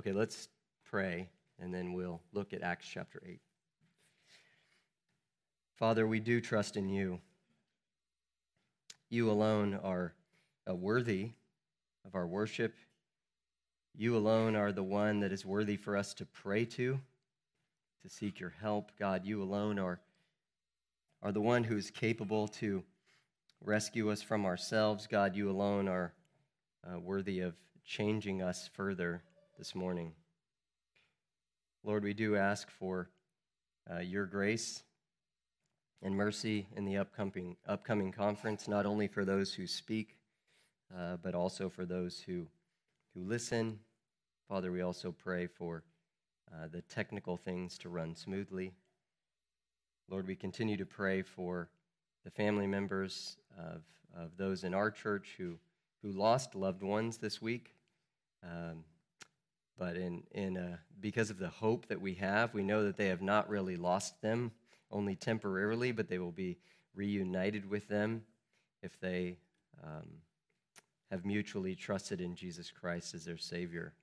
Okay, let's pray and then we'll look at Acts chapter 8. Father, we do trust in you. You alone are uh, worthy of our worship. You alone are the one that is worthy for us to pray to, to seek your help. God, you alone are, are the one who is capable to rescue us from ourselves. God, you alone are uh, worthy of changing us further this morning. Lord, we do ask for uh, your grace and mercy in the upcoming, upcoming conference, not only for those who speak, uh, but also for those who, who listen. Father, we also pray for uh, the technical things to run smoothly. Lord, we continue to pray for the family members of, of those in our church who, who lost loved ones this week. Um, but in, in, uh, because of the hope that we have, we know that they have not really lost them, only temporarily, but they will be reunited with them if they um, have mutually trusted in Jesus Christ as their Savior.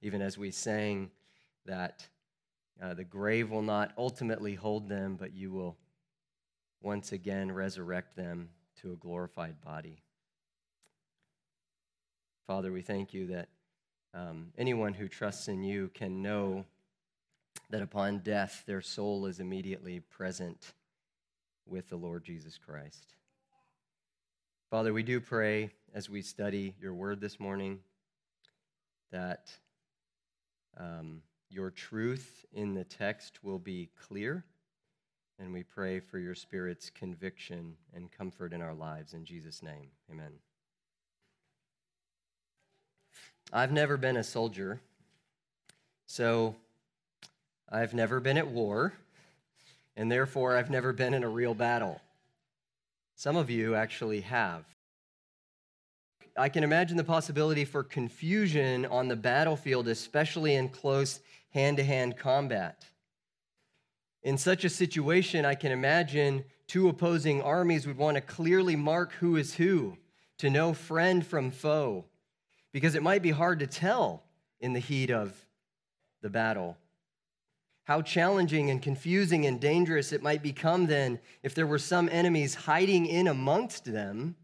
Even as we sang that uh, the grave will not ultimately hold them, but you will once again resurrect them to a glorified body. Father, we thank you that um, anyone who trusts in you can know that upon death, their soul is immediately present with the Lord Jesus Christ. Father, we do pray as we study your word this morning that um, your truth in the text will be clear and we pray for your Spirit's conviction and comfort in our lives. In Jesus' name, amen. I've never been a soldier, so I've never been at war, and therefore I've never been in a real battle. Some of you actually have. I can imagine the possibility for confusion on the battlefield, especially in close hand to hand combat. In such a situation, I can imagine two opposing armies would want to clearly mark who is who, to know friend from foe, because it might be hard to tell in the heat of the battle. How challenging and confusing and dangerous it might become then if there were some enemies hiding in amongst them,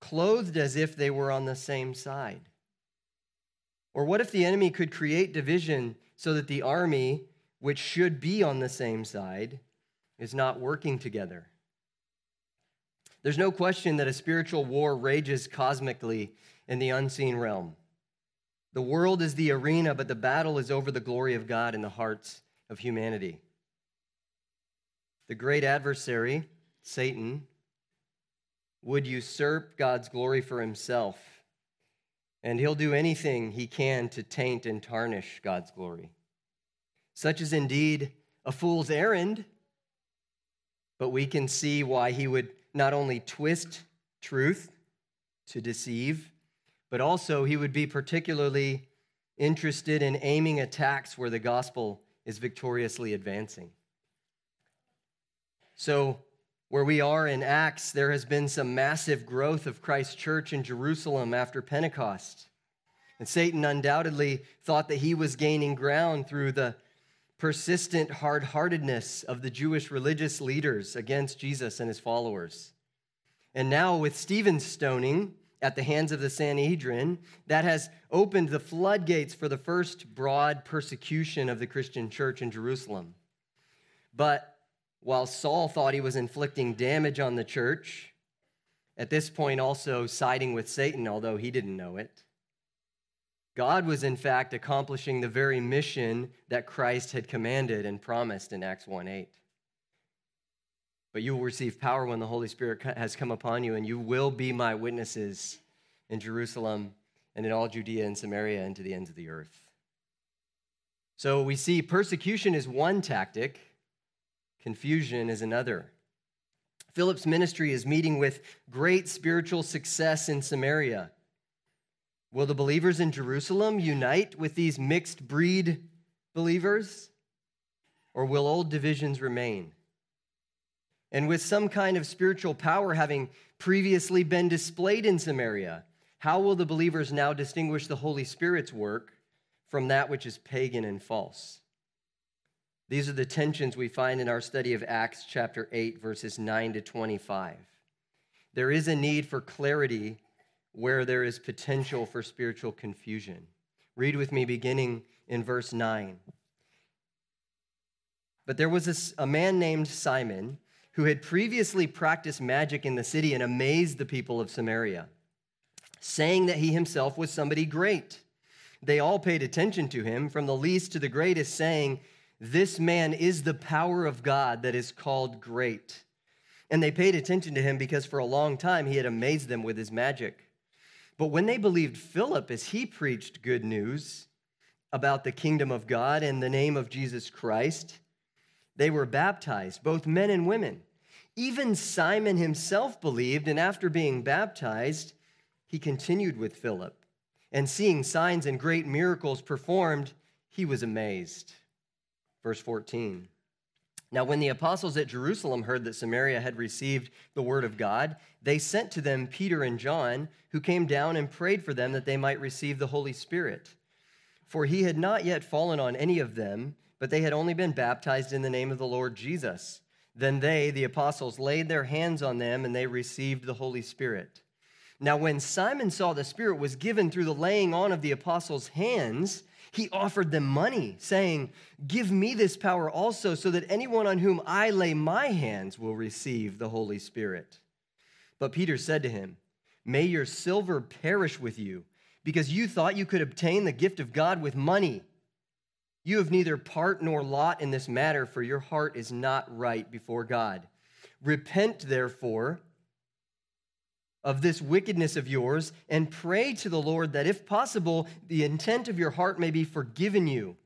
clothed as if they were on the same side. Or what if the enemy could create division so that the army which should be on the same side, is not working together. There's no question that a spiritual war rages cosmically in the unseen realm. The world is the arena, but the battle is over the glory of God in the hearts of humanity. The great adversary, Satan, would usurp God's glory for himself, and he'll do anything he can to taint and tarnish God's glory. Such is indeed a fool's errand, but we can see why he would not only twist truth to deceive, but also he would be particularly interested in aiming attacks where the gospel is victoriously advancing. So, where we are in Acts, there has been some massive growth of Christ's church in Jerusalem after Pentecost. And Satan undoubtedly thought that he was gaining ground through the persistent hard heartedness of the Jewish religious leaders against Jesus and his followers. And now, with Stephen's stoning at the hands of the Sanhedrin, that has opened the floodgates for the first broad persecution of the Christian church in Jerusalem. But while Saul thought he was inflicting damage on the church, at this point also siding with Satan, although he didn't know it, God was, in fact, accomplishing the very mission that Christ had commanded and promised in Acts 1 8. But you will receive power when the Holy Spirit has come upon you, and you will be my witnesses in Jerusalem and in all Judea and Samaria and to the ends of the earth. So we see persecution is one tactic, confusion is another. Philip's ministry is meeting with great spiritual success in Samaria. Will the believers in Jerusalem unite with these mixed breed believers? Or will old divisions remain? And with some kind of spiritual power having previously been displayed in Samaria, how will the believers now distinguish the Holy Spirit's work from that which is pagan and false. These are the tensions we find in our study of Acts chapter 8, verses 9 to 25. There is a need for clarity where there is potential for spiritual confusion. Read with me beginning in verse 9. But there was a, man named Simon who had previously practiced magic in the city and amazed the people of Samaria, saying that he himself was somebody great. They all paid attention to him, from the least to the greatest, saying, This man is the power of God that is called great. And they paid attention to him because for a long time he had amazed them with his magic. But when they believed Philip as he preached good news about the kingdom of God and the name of Jesus Christ, they were baptized, both men and women. Even Simon himself believed, and after being baptized, he continued with Philip and seeing signs and great miracles performed, he was amazed. Verse 14. Now, when the apostles at Jerusalem heard that Samaria had received the word of God, they sent to them Peter and John, who came down and prayed for them that they might receive the Holy Spirit. For he had not yet fallen on any of them, but they had only been baptized in the name of the Lord Jesus. Then they, the apostles, laid their hands on them and they received the Holy Spirit. Now, when Simon saw the Spirit was given through the laying on of the apostles' hands, he offered them money, saying, Give me this power also, so that anyone on whom I lay my hands will receive the Holy Spirit. But Peter said to him, May your silver perish with you, because you thought you could obtain the gift of God with money. You have neither part nor lot in this matter, for your heart is not right before God. Repent, therefore of this wickedness of yours and pray to the Lord that, if possible, the intent of your heart may be forgiven you.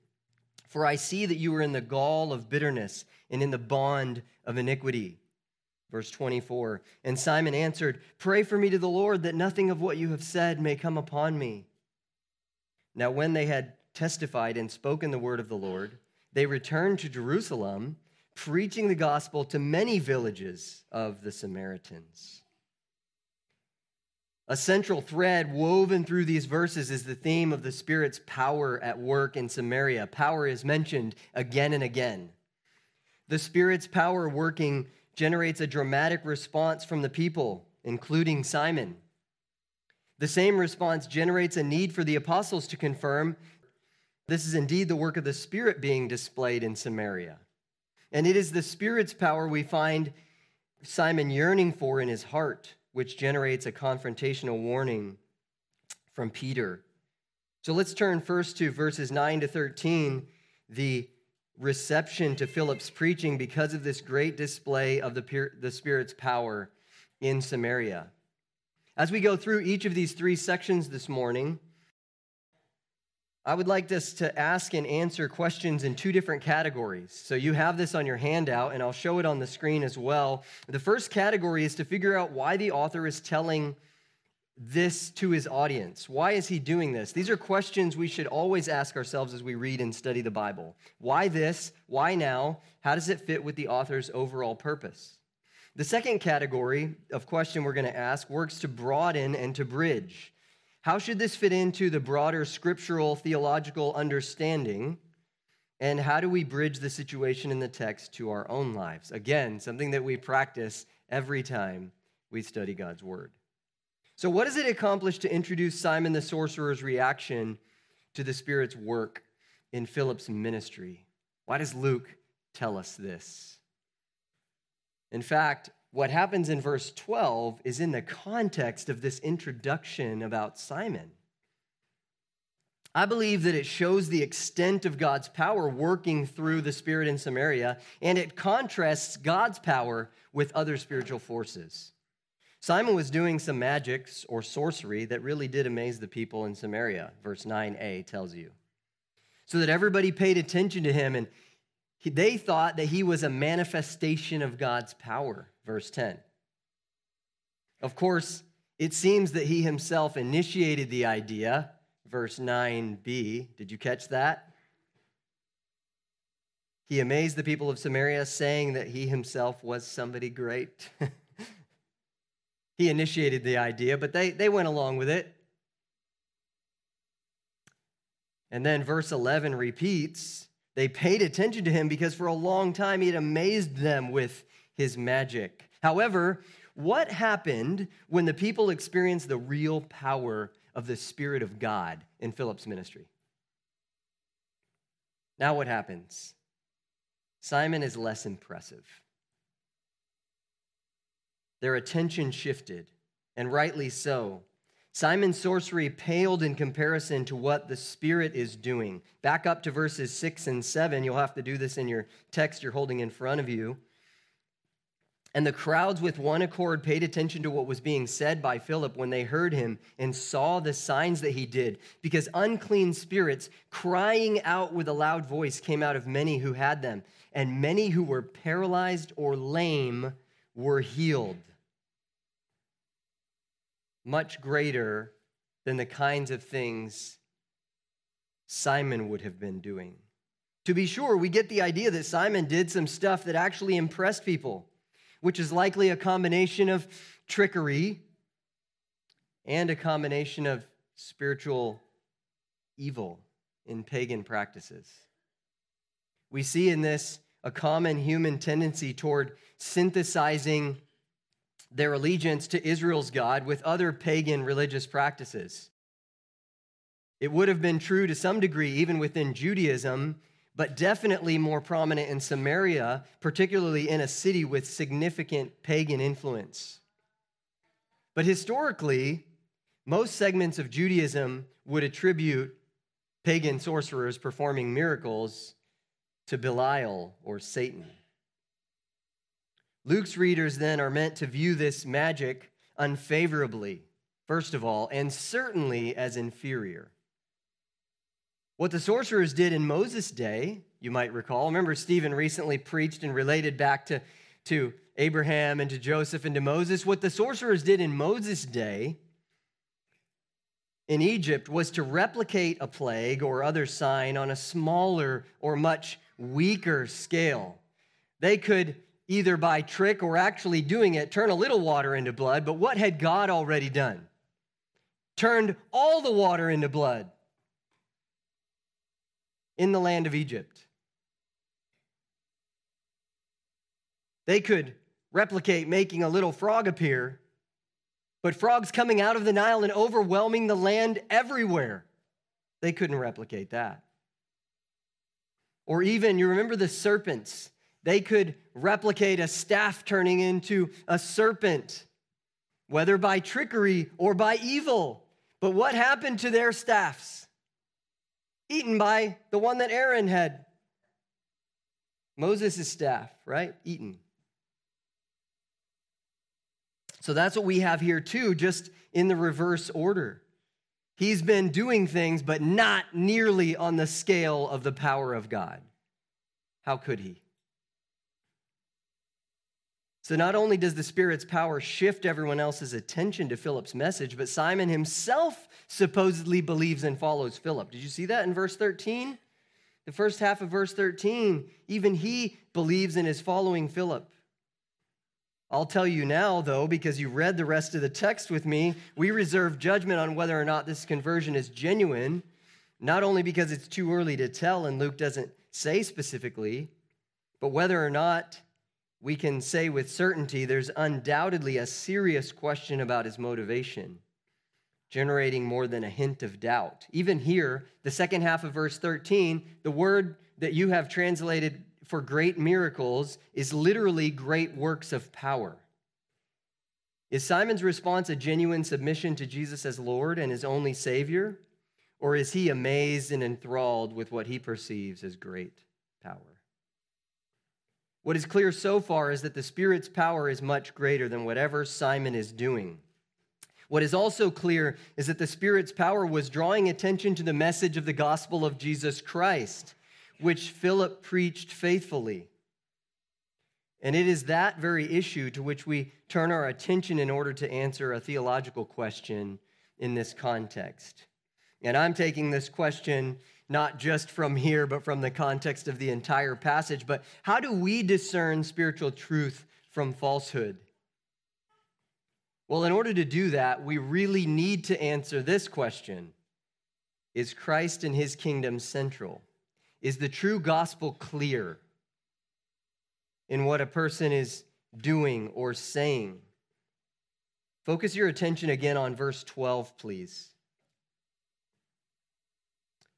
For I see that you are in the gall of bitterness and in the bond of iniquity. Verse 24 And Simon answered, Pray for me to the Lord that nothing of what you have said may come upon me. Now, when they had testified and spoken the word of the Lord, they returned to Jerusalem, preaching the gospel to many villages of the Samaritans. A central thread woven through these verses is the theme of the Spirit's power at work in Samaria. Power is mentioned again and again. The Spirit's power working generates a dramatic response from the people, including Simon. The same response generates a need for the apostles to confirm this is indeed the work of the Spirit being displayed in Samaria. And it is the Spirit's power we find Simon yearning for in his heart which generates a confrontational warning from Peter. So let's turn first to verses 9 to 13, the reception to Philip's preaching because of this great display of the, the Spirit's power in Samaria. As we go through each of these three sections this morning, I would like us to ask and answer questions in two different categories. So you have this on your handout, and I'll show it on the screen as well. The first category is to figure out why the author is telling this to his audience. Why is he doing this? These are questions we should always ask ourselves as we read and study the Bible. Why this? Why now? How does it fit with the author's overall purpose? The second category of question we're going to ask works to broaden and to bridge. How should this fit into the broader scriptural theological understanding? And how do we bridge the situation in the text to our own lives? Again, something that we practice every time we study God's word. So, what does it accomplish to introduce Simon the sorcerer's reaction to the Spirit's work in Philip's ministry? Why does Luke tell us this? In fact, what happens in verse 12 is in the context of this introduction about Simon. I believe that it shows the extent of God's power working through the Spirit in Samaria, and it contrasts God's power with other spiritual forces. Simon was doing some magics or sorcery that really did amaze the people in Samaria, verse 9a tells you. So that everybody paid attention to him, and they thought that he was a manifestation of God's power verse 10. Of course, it seems that he himself initiated the idea, verse 9b. Did you catch that? He amazed the people of Samaria, saying that he himself was somebody great. he initiated the idea, but they, they went along with it. And then verse 11 repeats they paid attention to him because for a long time he had amazed them with his magic. However, what happened when the people experienced the real power of the Spirit of God in Philip's ministry? Now, what happens? Simon is less impressive. Their attention shifted, and rightly so. Simon's sorcery paled in comparison to what the Spirit is doing. Back up to verses 6 and 7. You'll have to do this in your text you're holding in front of you. And the crowds with one accord paid attention to what was being said by Philip when they heard him and saw the signs that he did, because unclean spirits, crying out with a loud voice, came out of many who had them, and many who were paralyzed or lame were healed much greater than the kinds of things Simon would have been doing. To be sure, we get the idea that Simon did some stuff that actually impressed people, which is likely a combination of trickery and a combination of spiritual evil in pagan practices. We see in this a common human tendency toward synthesizing their allegiance to Israel's God with other pagan religious practices. It would have been true to some degree even within Judaism, but definitely more prominent in Samaria, particularly in a city with significant pagan influence. But historically, most segments of Judaism would attribute pagan sorcerers performing miracles to Belial or Satan. Luke's readers then are meant to view this magic unfavorably, first of all, and certainly as inferior. What the sorcerers did in Moses' day, you might recall, remember Stephen recently preached and related back to, to Abraham and to Joseph and to Moses. What the sorcerers did in Moses' day in Egypt was to replicate a plague or other sign on a smaller or much weaker scale. They could either by trick or actually doing it, turn a little water into blood. But what had God already done? Turned all the water into blood in the land of Egypt. They could replicate making a little frog appear, but frogs coming out of the Nile and overwhelming the land everywhere. They couldn't replicate that. Or even, you remember the serpents they could replicate a staff turning into a serpent, whether by trickery or by evil. But what happened to their staffs? Eaten by the one that Aaron had. Moses' staff, right? Eaten. So that's what we have here too, just in the reverse order. He's been doing things, but not nearly on the scale of the power of God. How could he? So, not only does the Spirit's power shift everyone else's attention to Philip's message, but Simon himself supposedly believes and follows Philip. Did you see that in verse 13? The first half of verse 13, even he believes and is following Philip. I'll tell you now, though, because you read the rest of the text with me, we reserve judgment on whether or not this conversion is genuine, not only because it's too early to tell and Luke doesn't say specifically, but whether or not we can say with certainty there's undoubtedly a serious question about his motivation, generating more than a hint of doubt. Even here, the second half of verse 13, the word that you have translated for great miracles is literally great works of power. Is Simon's response a genuine submission to Jesus as Lord and his only Savior? Or is he amazed and enthralled with what he perceives as great power? What is clear so far is that the Spirit's power is much greater than whatever Simon is doing. What is also clear is that the Spirit's power was drawing attention to the message of the gospel of Jesus Christ, which Philip preached faithfully. And it is that very issue to which we turn our attention in order to answer a theological question in this context. And I'm taking this question not just from here, but from the context of the entire passage. But how do we discern spiritual truth from falsehood? Well, in order to do that, we really need to answer this question Is Christ and his kingdom central? Is the true gospel clear in what a person is doing or saying? Focus your attention again on verse 12, please.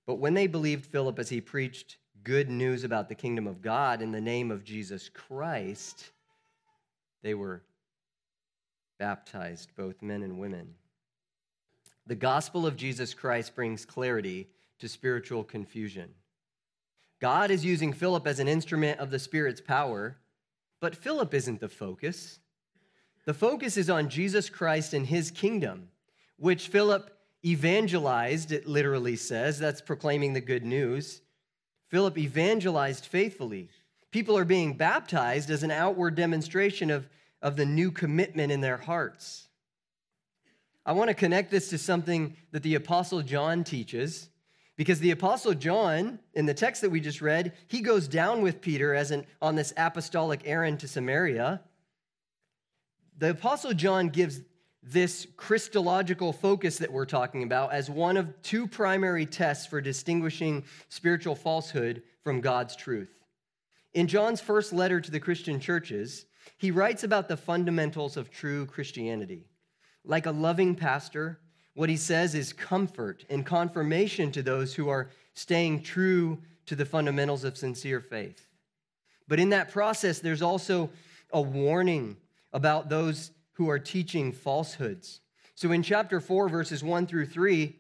But when they believed Philip as he preached good news about the kingdom of God in the name of Jesus Christ, they were baptized, both men and women. The gospel of Jesus Christ brings clarity to spiritual confusion. God is using Philip as an instrument of the Spirit's power, but Philip isn't the focus. The focus is on Jesus Christ and his kingdom, which Philip evangelized, it literally says. That's proclaiming the good news. Philip evangelized faithfully. People are being baptized as an outward demonstration of, of the new commitment in their hearts. I want to connect this to something that the Apostle John teaches, because the Apostle John, in the text that we just read, he goes down with Peter as an, on this apostolic errand to Samaria. The Apostle John gives this Christological focus that we're talking about as one of two primary tests for distinguishing spiritual falsehood from God's truth. In John's first letter to the Christian churches, he writes about the fundamentals of true Christianity. Like a loving pastor, what he says is comfort and confirmation to those who are staying true to the fundamentals of sincere faith. But in that process, there's also a warning about those who are teaching falsehoods. So in chapter 4, verses 1 through 3,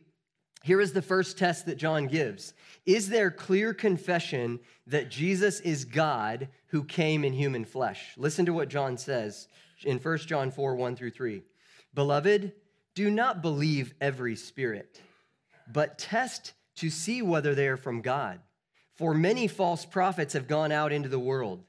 here is the first test that John gives Is there clear confession that Jesus is God who came in human flesh? Listen to what John says in 1 John 4 1 through 3. Beloved, do not believe every spirit, but test to see whether they are from God. For many false prophets have gone out into the world.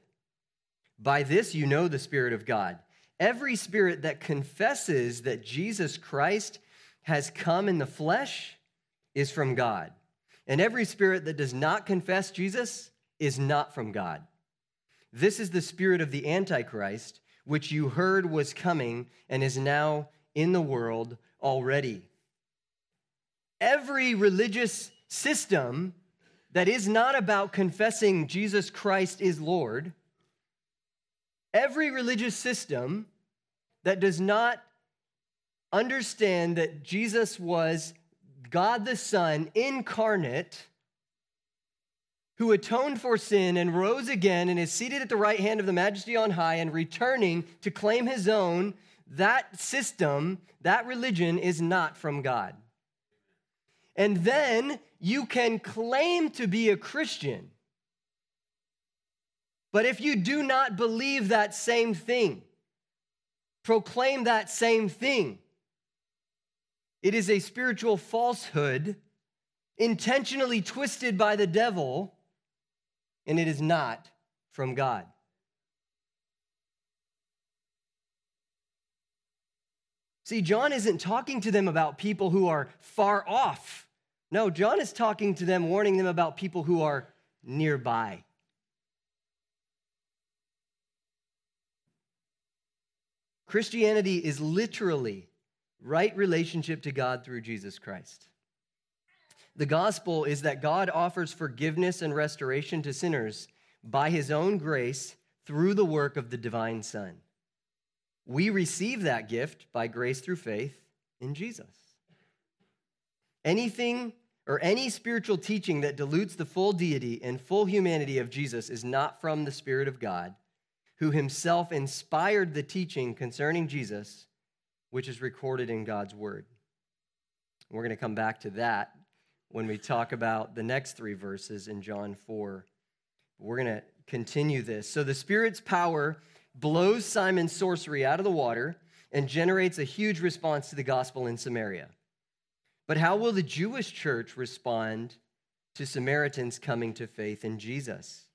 By this you know the Spirit of God. Every spirit that confesses that Jesus Christ has come in the flesh is from God. And every spirit that does not confess Jesus is not from God. This is the spirit of the Antichrist, which you heard was coming and is now in the world already. Every religious system that is not about confessing Jesus Christ is Lord, every religious system that does not understand that Jesus was God the Son incarnate who atoned for sin and rose again and is seated at the right hand of the majesty on high and returning to claim his own that system, that religion is not from God. And then you can claim to be a Christian. But if you do not believe that same thing, proclaim that same thing, it is a spiritual falsehood intentionally twisted by the devil, and it is not from God. See, John isn't talking to them about people who are far off. No, John is talking to them, warning them about people who are nearby. Christianity is literally right relationship to God through Jesus Christ. The gospel is that God offers forgiveness and restoration to sinners by his own grace through the work of the divine Son. We receive that gift by grace through faith in Jesus. Anything or any spiritual teaching that dilutes the full deity and full humanity of Jesus is not from the Spirit of God, who himself inspired the teaching concerning Jesus, which is recorded in God's Word. We're going to come back to that when we talk about the next three verses in John 4. We're going to continue this. So, the Spirit's power blows Simon's sorcery out of the water and generates a huge response to the gospel in Samaria. But how will the Jewish church respond to Samaritans coming to faith in Jesus?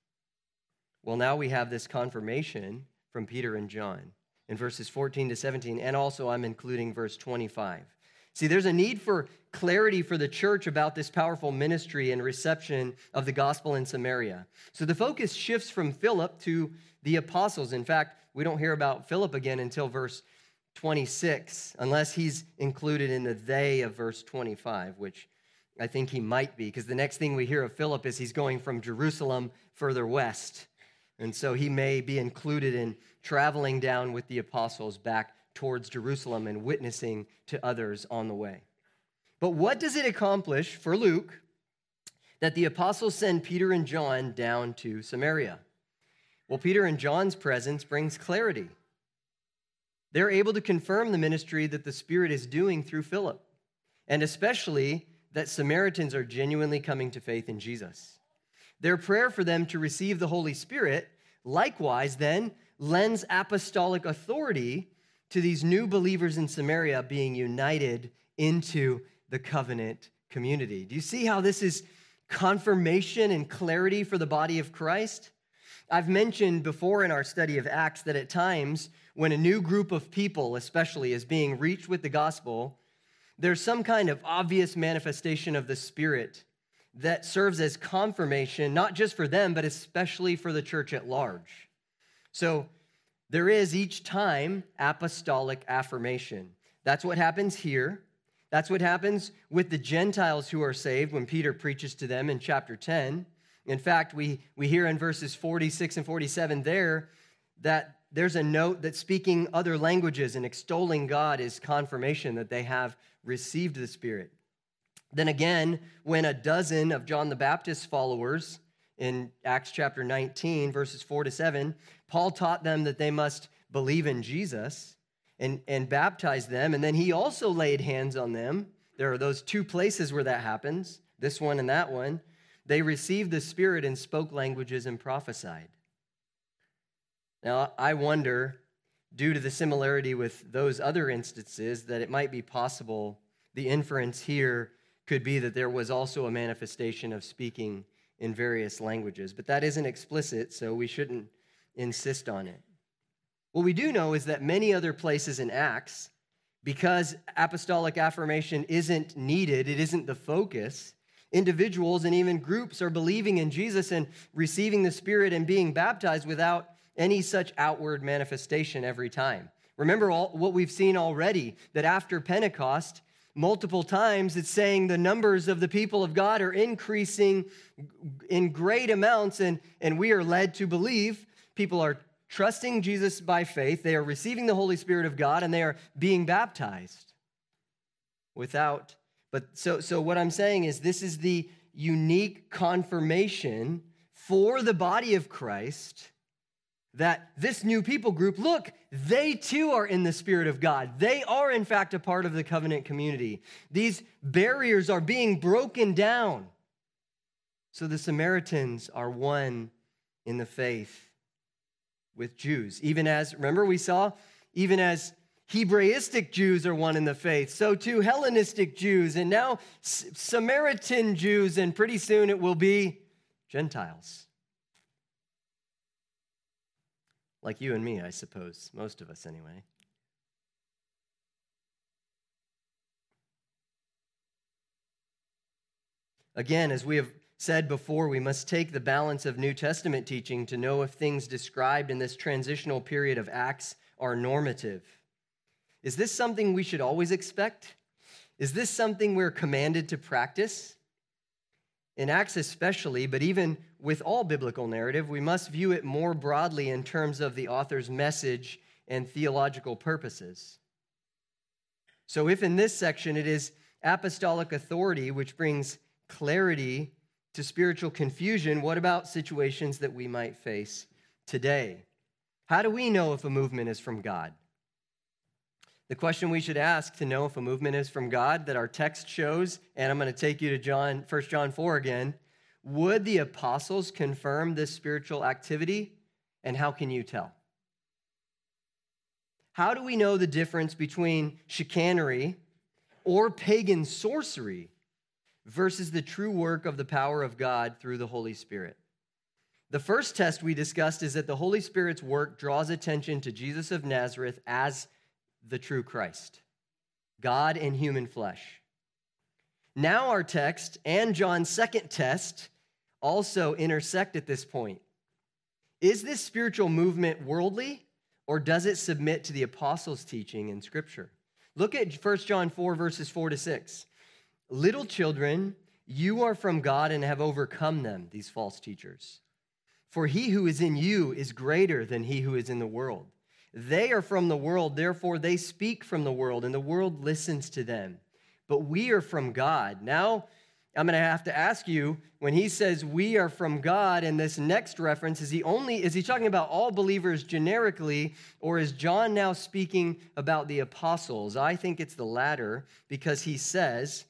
Well, now we have this confirmation from Peter and John in verses 14 to 17, and also I'm including verse 25. See, there's a need for clarity for the church about this powerful ministry and reception of the gospel in Samaria. So the focus shifts from Philip to the apostles. In fact, we don't hear about Philip again until verse 26, unless he's included in the they of verse 25, which I think he might be, because the next thing we hear of Philip is he's going from Jerusalem further west. And so he may be included in traveling down with the apostles back towards Jerusalem and witnessing to others on the way. But what does it accomplish for Luke that the apostles send Peter and John down to Samaria? Well, Peter and John's presence brings clarity. They're able to confirm the ministry that the Spirit is doing through Philip, and especially that Samaritans are genuinely coming to faith in Jesus. Their prayer for them to receive the Holy Spirit, likewise, then lends apostolic authority to these new believers in Samaria being united into the covenant community. Do you see how this is confirmation and clarity for the body of Christ? I've mentioned before in our study of Acts that at times, when a new group of people, especially, is being reached with the gospel, there's some kind of obvious manifestation of the Spirit that serves as confirmation, not just for them, but especially for the church at large. So there is each time apostolic affirmation. That's what happens here. That's what happens with the Gentiles who are saved when Peter preaches to them in chapter 10. In fact, we, we hear in verses 46 and 47 there that there's a note that speaking other languages and extolling God is confirmation that they have received the Spirit. Then again, when a dozen of John the Baptist's followers in Acts chapter 19, verses 4 to 7, Paul taught them that they must believe in Jesus and, and baptize them. And then he also laid hands on them. There are those two places where that happens, this one and that one. They received the Spirit and spoke languages and prophesied. Now, I wonder, due to the similarity with those other instances, that it might be possible the inference here could be that there was also a manifestation of speaking in various languages. But that isn't explicit, so we shouldn't insist on it. What we do know is that many other places in Acts, because apostolic affirmation isn't needed, it isn't the focus, individuals and even groups are believing in Jesus and receiving the Spirit and being baptized without any such outward manifestation every time. Remember all, what we've seen already that after Pentecost, multiple times it's saying the numbers of the people of God are increasing in great amounts, and, and we are led to believe people are trusting Jesus by faith, they are receiving the Holy Spirit of God, and they are being baptized without. But so, so what I'm saying is this is the unique confirmation for the body of Christ that this new people group, look, they too are in the Spirit of God. They are, in fact, a part of the covenant community. These barriers are being broken down. So the Samaritans are one in the faith with Jews. Even as, remember, we saw, even as Hebraistic Jews are one in the faith, so too Hellenistic Jews, and now Samaritan Jews, and pretty soon it will be Gentiles. Like you and me, I suppose, most of us anyway. Again, as we have said before, we must take the balance of New Testament teaching to know if things described in this transitional period of Acts are normative. Is this something we should always expect? Is this something we're commanded to practice? In Acts, especially, but even with all biblical narrative, we must view it more broadly in terms of the author's message and theological purposes. So, if in this section it is apostolic authority which brings clarity to spiritual confusion, what about situations that we might face today? How do we know if a movement is from God? The question we should ask to know if a movement is from God that our text shows, and I'm going to take you to John, 1 John 4 again. Would the apostles confirm this spiritual activity? And how can you tell? How do we know the difference between chicanery or pagan sorcery versus the true work of the power of God through the Holy Spirit? The first test we discussed is that the Holy Spirit's work draws attention to Jesus of Nazareth as the true Christ, God in human flesh. Now, our text and John's second test also intersect at this point. Is this spiritual movement worldly or does it submit to the apostles' teaching in Scripture? Look at 1 John 4, verses 4 to 6. Little children, You are from God and have overcome them, these false teachers. For he who is in you is greater than he who is in the world. They are from the world, therefore they speak from the world, and the world listens to them. But we are from God. Now, I'm going to have to ask you when he says we are from God in this next reference is he only is he talking about all believers generically or is John now speaking about the apostles? I think it's the latter because he says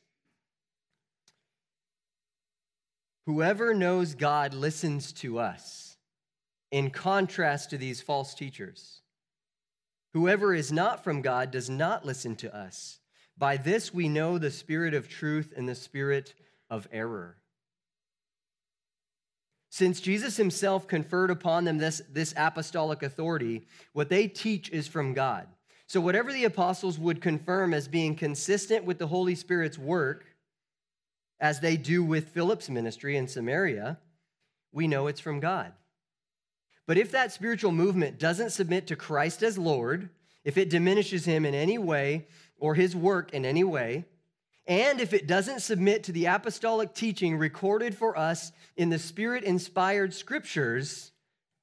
whoever knows God listens to us in contrast to these false teachers. Whoever is not from God does not listen to us. By this we know the spirit of truth and the spirit of error. Since Jesus himself conferred upon them this, this apostolic authority, what they teach is from God. So, whatever the apostles would confirm as being consistent with the Holy Spirit's work, as they do with Philip's ministry in Samaria, we know it's from God. But if that spiritual movement doesn't submit to Christ as Lord, if it diminishes him in any way or his work in any way, and if it doesn't submit to the apostolic teaching recorded for us in the spirit inspired scriptures,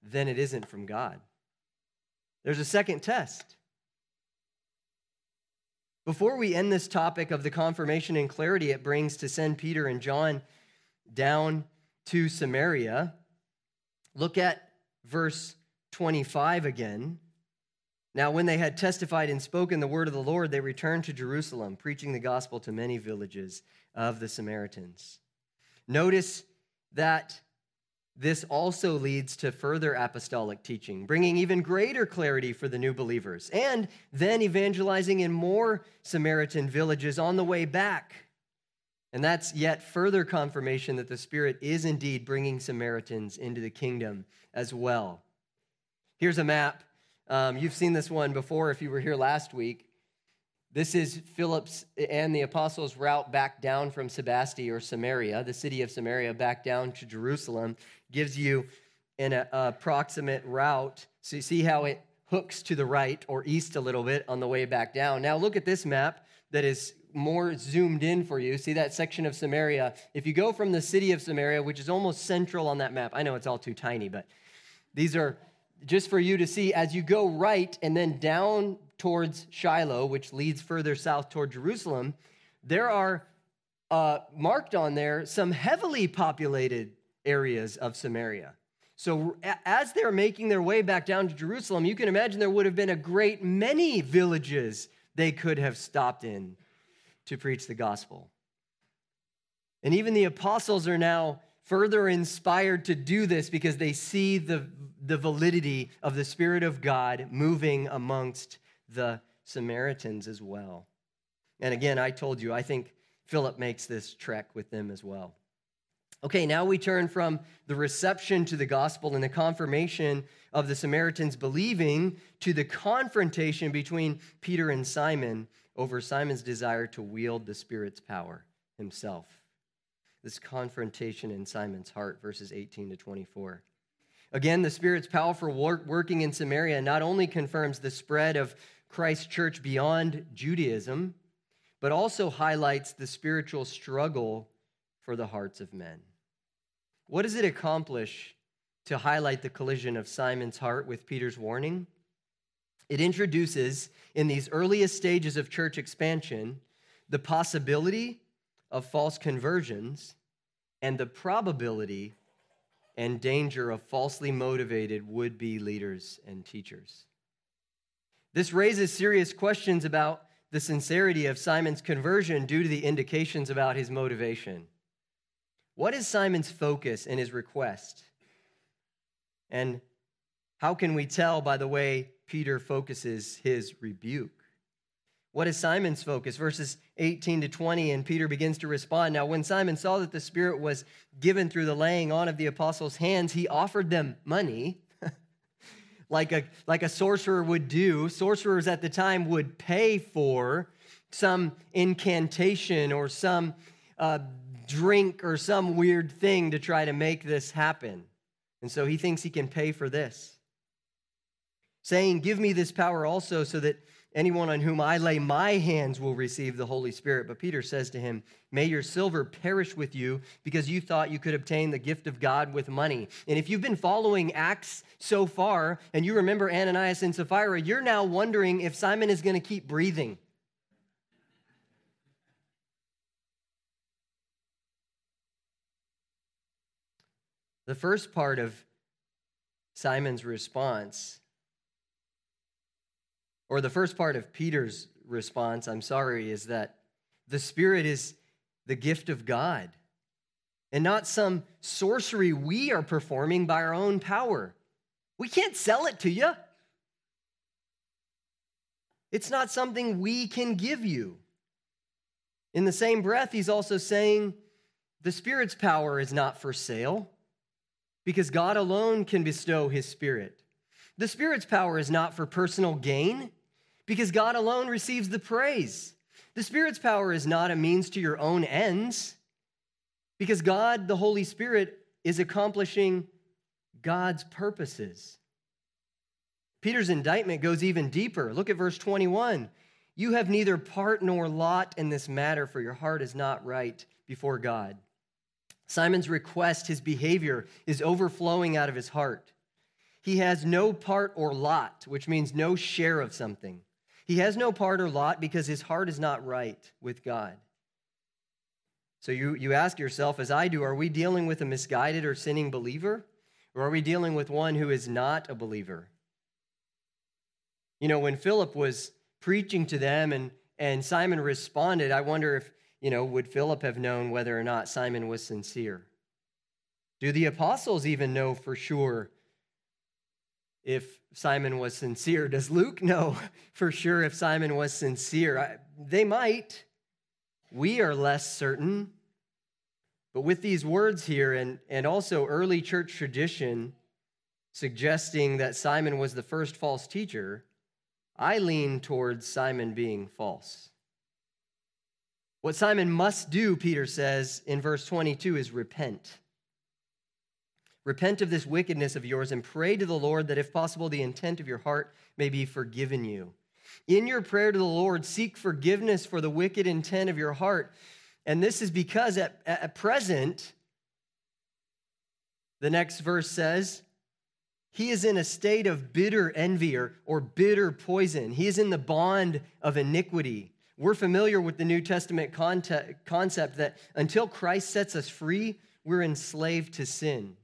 then it isn't from God. There's a second test. Before we end this topic of the confirmation and clarity it brings to send Peter and John down to Samaria, look at verse 25 again. Now, when they had testified and spoken the word of the Lord, they returned to Jerusalem, preaching the gospel to many villages of the Samaritans. Notice that this also leads to further apostolic teaching, bringing even greater clarity for the new believers, and then evangelizing in more Samaritan villages on the way back. And that's yet further confirmation that the Spirit is indeed bringing Samaritans into the kingdom as well. Here's a map um, you've seen this one before if you were here last week. This is Philip's and the apostles' route back down from Sebaste or Samaria, the city of Samaria, back down to Jerusalem. Gives you an uh, approximate route. So you see how it hooks to the right or east a little bit on the way back down. Now look at this map that is more zoomed in for you. See that section of Samaria? If you go from the city of Samaria, which is almost central on that map, I know it's all too tiny, but these are just for you to see as you go right and then down towards Shiloh, which leads further south toward Jerusalem, there are uh, marked on there some heavily populated areas of Samaria. So, as they're making their way back down to Jerusalem, you can imagine there would have been a great many villages they could have stopped in to preach the gospel. And even the apostles are now further inspired to do this because they see the, the validity of the Spirit of God moving amongst the Samaritans as well. And again, I told you, I think Philip makes this trek with them as well. Okay, now we turn from the reception to the gospel and the confirmation of the Samaritans believing to the confrontation between Peter and Simon over Simon's desire to wield the Spirit's power himself this confrontation in Simon's heart, verses 18 to 24. Again, the Spirit's powerful work working in Samaria not only confirms the spread of Christ's church beyond Judaism, but also highlights the spiritual struggle for the hearts of men. What does it accomplish to highlight the collision of Simon's heart with Peter's warning? It introduces, in these earliest stages of church expansion, the possibility of false conversions and the probability and danger of falsely motivated would be leaders and teachers. This raises serious questions about the sincerity of Simon's conversion due to the indications about his motivation. What is Simon's focus in his request? And how can we tell by the way Peter focuses his rebuke? What is Simon's focus? Verses 18 to 20, and Peter begins to respond. Now, when Simon saw that the Spirit was given through the laying on of the apostles' hands, he offered them money, like, a, like a sorcerer would do. Sorcerers at the time would pay for some incantation or some uh, drink or some weird thing to try to make this happen. And so he thinks he can pay for this. Saying, Give me this power also, so that Anyone on whom I lay my hands will receive the Holy Spirit. But Peter says to him, May your silver perish with you because you thought you could obtain the gift of God with money. And if you've been following Acts so far and you remember Ananias and Sapphira, you're now wondering if Simon is going to keep breathing. The first part of Simon's response or the first part of Peter's response, I'm sorry, is that the Spirit is the gift of God and not some sorcery we are performing by our own power. We can't sell it to you. It's not something we can give you. In the same breath, he's also saying the Spirit's power is not for sale because God alone can bestow his Spirit. The Spirit's power is not for personal gain because God alone receives the praise. The Spirit's power is not a means to your own ends because God, the Holy Spirit, is accomplishing God's purposes. Peter's indictment goes even deeper. Look at verse 21. You have neither part nor lot in this matter, for your heart is not right before God. Simon's request, his behavior, is overflowing out of his heart. He has no part or lot, which means no share of something. He has no part or lot because his heart is not right with God. So you, you ask yourself, as I do, are we dealing with a misguided or sinning believer? Or are we dealing with one who is not a believer? You know, when Philip was preaching to them and, and Simon responded, I wonder if, you know, would Philip have known whether or not Simon was sincere? Do the apostles even know for sure if Simon was sincere. Does Luke know for sure if Simon was sincere? I, they might. We are less certain. But with these words here, and, and also early church tradition suggesting that Simon was the first false teacher, I lean towards Simon being false. What Simon must do, Peter says in verse 22, is repent. Repent of this wickedness of yours and pray to the Lord that, if possible, the intent of your heart may be forgiven you. In your prayer to the Lord, seek forgiveness for the wicked intent of your heart. And this is because at, at present, the next verse says, he is in a state of bitter envy or, or bitter poison. He is in the bond of iniquity. We're familiar with the New Testament concept that until Christ sets us free, we're enslaved to sin.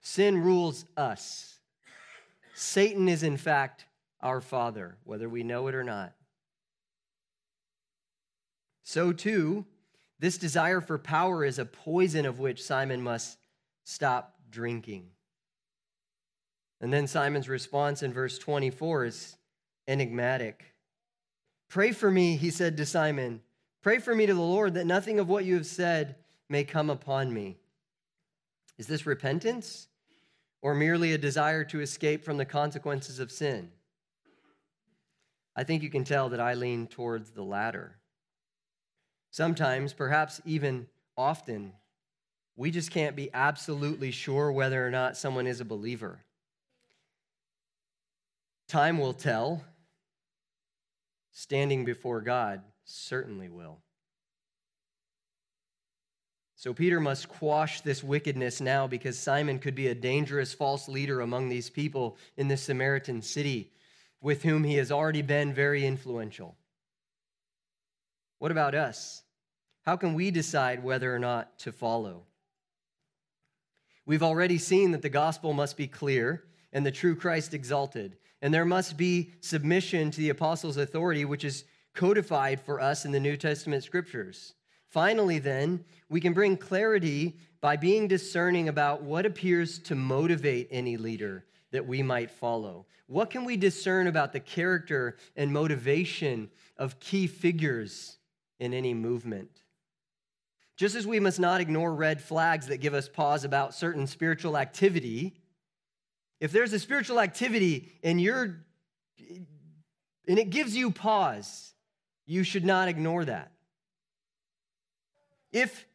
Sin rules us. Satan is, in fact, our father, whether we know it or not. So, too, this desire for power is a poison of which Simon must stop drinking. And then Simon's response in verse 24 is enigmatic. Pray for me, he said to Simon. Pray for me to the Lord that nothing of what you have said may come upon me. Is this repentance? or merely a desire to escape from the consequences of sin? I think you can tell that I lean towards the latter. Sometimes, perhaps even often, we just can't be absolutely sure whether or not someone is a believer. Time will tell. Standing before God certainly will. So Peter must quash this wickedness now because Simon could be a dangerous false leader among these people in this Samaritan city with whom he has already been very influential. What about us? How can we decide whether or not to follow? We've already seen that the gospel must be clear and the true Christ exalted, and there must be submission to the apostles' authority, which is codified for us in the New Testament scriptures. Finally, then, we can bring clarity by being discerning about what appears to motivate any leader that we might follow. What can we discern about the character and motivation of key figures in any movement? Just as we must not ignore red flags that give us pause about certain spiritual activity, if there's a spiritual activity and you're and it gives you pause, you should not ignore that. If,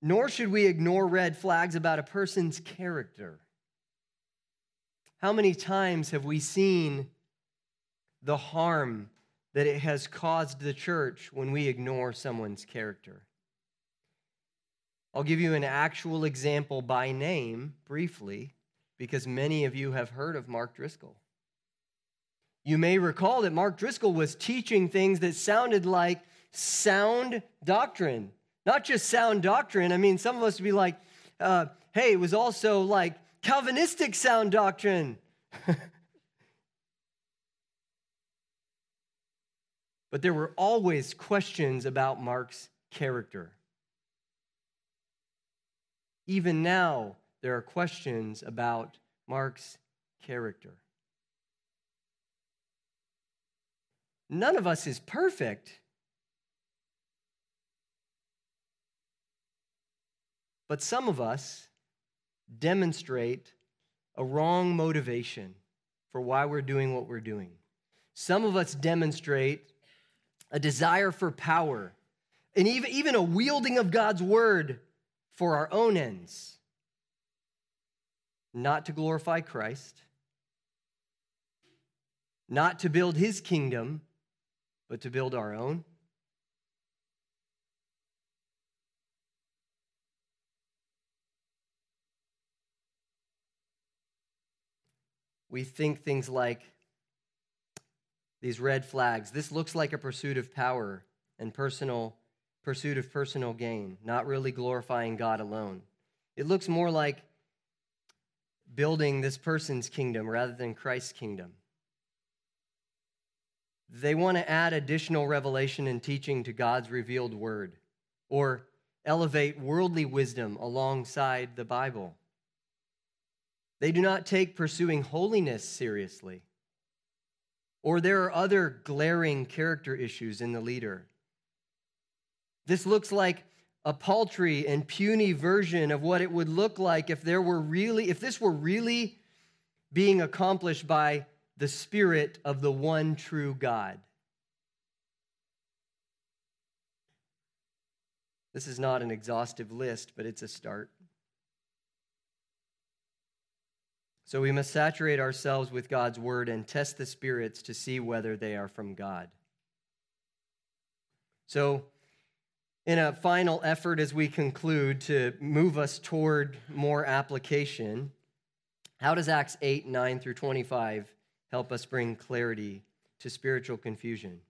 nor should we ignore red flags about a person's character. How many times have we seen the harm that it has caused the church when we ignore someone's character. I'll give you an actual example by name briefly because many of you have heard of Mark Driscoll. You may recall that Mark Driscoll was teaching things that sounded like sound doctrine. Not just sound doctrine. I mean, some of us would be like, uh, hey, it was also like Calvinistic sound doctrine. but there were always questions about Mark's character. Even now, there are questions about Mark's character. None of us is perfect. But some of us demonstrate a wrong motivation for why we're doing what we're doing. Some of us demonstrate a desire for power and even, even a wielding of God's word for our own ends, not to glorify Christ, not to build his kingdom, but to build our own. We think things like these red flags. This looks like a pursuit of power and personal pursuit of personal gain, not really glorifying God alone. It looks more like building this person's kingdom rather than Christ's kingdom. They want to add additional revelation and teaching to God's revealed word or elevate worldly wisdom alongside the Bible. They do not take pursuing holiness seriously. Or there are other glaring character issues in the leader this looks like a paltry and puny version of what it would look like if there were really if this were really being accomplished by the spirit of the one true God. This is not an exhaustive list, but it's a start. So we must saturate ourselves with God's word and test the spirits to see whether they are from God. So in a final effort as we conclude to move us toward more application, how does Acts 8, 9 through 25 help us bring clarity to spiritual confusion?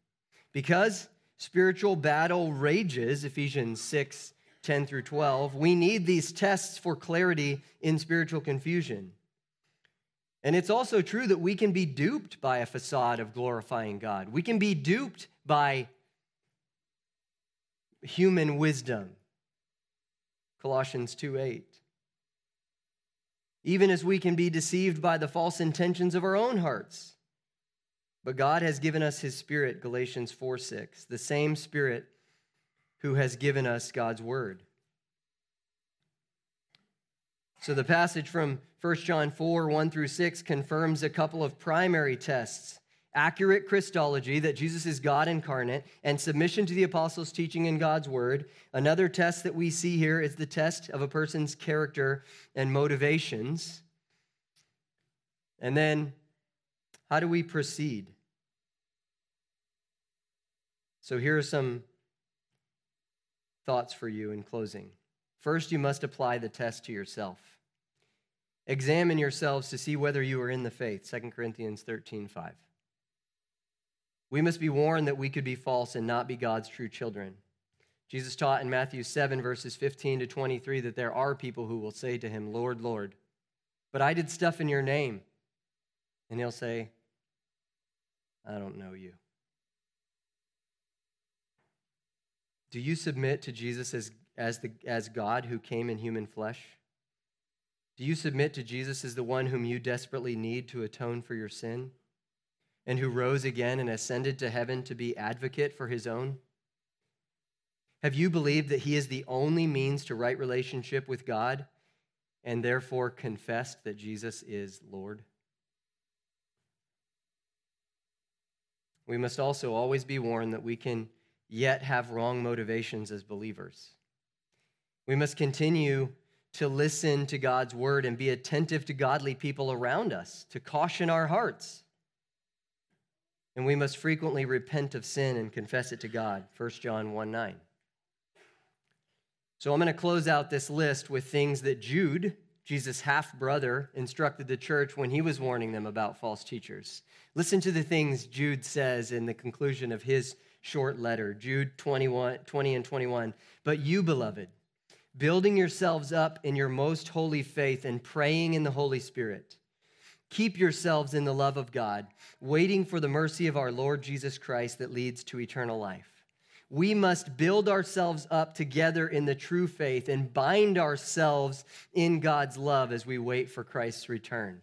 Because spiritual battle rages, Ephesians 6, 10 through 12, we need these tests for clarity in spiritual confusion. And it's also true that we can be duped by a facade of glorifying God. We can be duped by human wisdom. Colossians 2 8. Even as we can be deceived by the false intentions of our own hearts. But God has given us his spirit, Galatians 4 6, the same spirit who has given us God's word. So the passage from 1 John 4 1 through 6 confirms a couple of primary tests accurate Christology, that Jesus is God incarnate, and submission to the apostles' teaching in God's word. Another test that we see here is the test of a person's character and motivations. And then, how do we proceed? So, here are some thoughts for you in closing. First, you must apply the test to yourself. Examine yourselves to see whether you are in the faith. 2 Corinthians 13 5. We must be warned that we could be false and not be God's true children. Jesus taught in Matthew 7, verses 15 to 23, that there are people who will say to him, Lord, Lord, but I did stuff in your name. And he'll say, I don't know you. Do you submit to Jesus as, as, the, as God who came in human flesh? Do you submit to Jesus as the one whom you desperately need to atone for your sin? And who rose again and ascended to heaven to be advocate for his own? Have you believed that he is the only means to right relationship with God and therefore confessed that Jesus is Lord? We must also always be warned that we can yet have wrong motivations as believers. We must continue to listen to God's word and be attentive to godly people around us, to caution our hearts And we must frequently repent of sin and confess it to God. 1 John 1 9. So I'm going to close out this list with things that Jude, Jesus' half brother, instructed the church when he was warning them about false teachers. Listen to the things Jude says in the conclusion of his short letter, Jude 21, 20 and 21. But you, beloved, building yourselves up in your most holy faith and praying in the Holy Spirit, keep yourselves in the love of God, waiting for the mercy of our Lord Jesus Christ that leads to eternal life. We must build ourselves up together in the true faith and bind ourselves in God's love as we wait for Christ's return.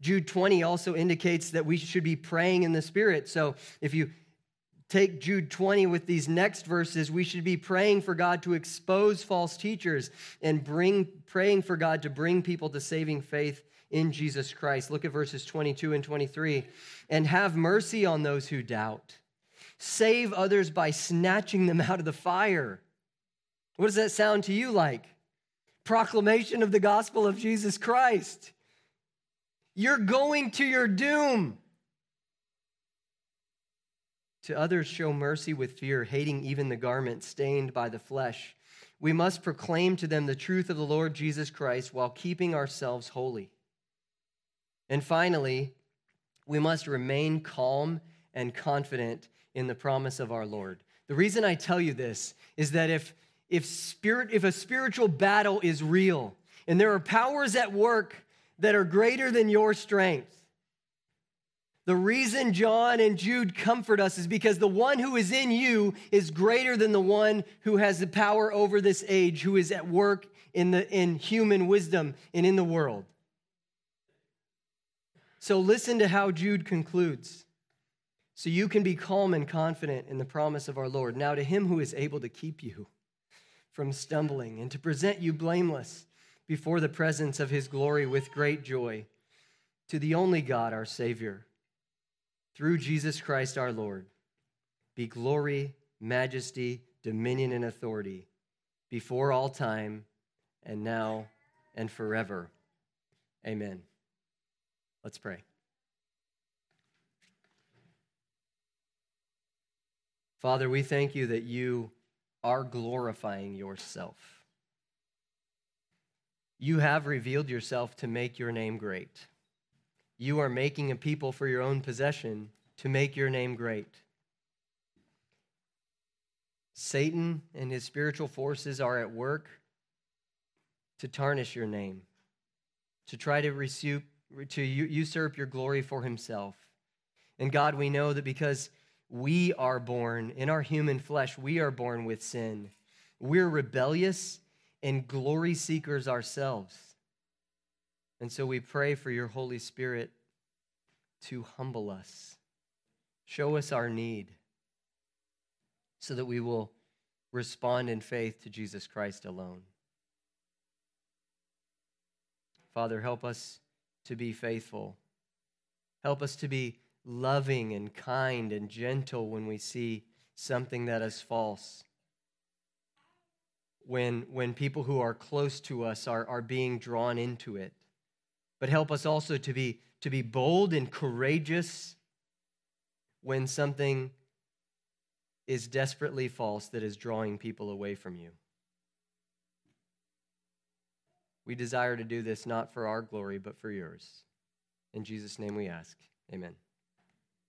Jude 20 also indicates that we should be praying in the Spirit. So if you take Jude 20 with these next verses, we should be praying for God to expose false teachers and bring praying for God to bring people to saving faith in Jesus Christ. Look at verses 22 and 23. And have mercy on those who doubt. Save others by snatching them out of the fire. What does that sound to you like? Proclamation of the gospel of Jesus Christ. You're going to your doom. To others, show mercy with fear, hating even the garment stained by the flesh. We must proclaim to them the truth of the Lord Jesus Christ while keeping ourselves holy. And finally, we must remain calm and confident in the promise of our Lord. The reason I tell you this is that if, if, spirit, if a spiritual battle is real and there are powers at work that are greater than your strength, the reason John and Jude comfort us is because the one who is in you is greater than the one who has the power over this age, who is at work in, the, in human wisdom and in the world. So listen to how Jude concludes. So you can be calm and confident in the promise of our Lord. Now, to him who is able to keep you from stumbling and to present you blameless before the presence of his glory with great joy, to the only God, our Savior through Jesus Christ our Lord, be glory, majesty, dominion, and authority before all time and now and forever. Amen. Let's pray. Father, we thank you that you are glorifying yourself. You have revealed yourself to make your name great you are making a people for your own possession to make your name great. Satan and his spiritual forces are at work to tarnish your name, to try to, resume, to usurp your glory for himself. And God, we know that because we are born in our human flesh, we are born with sin. We're rebellious and glory seekers ourselves. And so we pray for your Holy Spirit to humble us, show us our need, so that we will respond in faith to Jesus Christ alone. Father, help us to be faithful. Help us to be loving and kind and gentle when we see something that is false. When, when people who are close to us are, are being drawn into it but help us also to be, to be bold and courageous when something is desperately false that is drawing people away from you. We desire to do this not for our glory, but for yours. In Jesus' name we ask. Amen.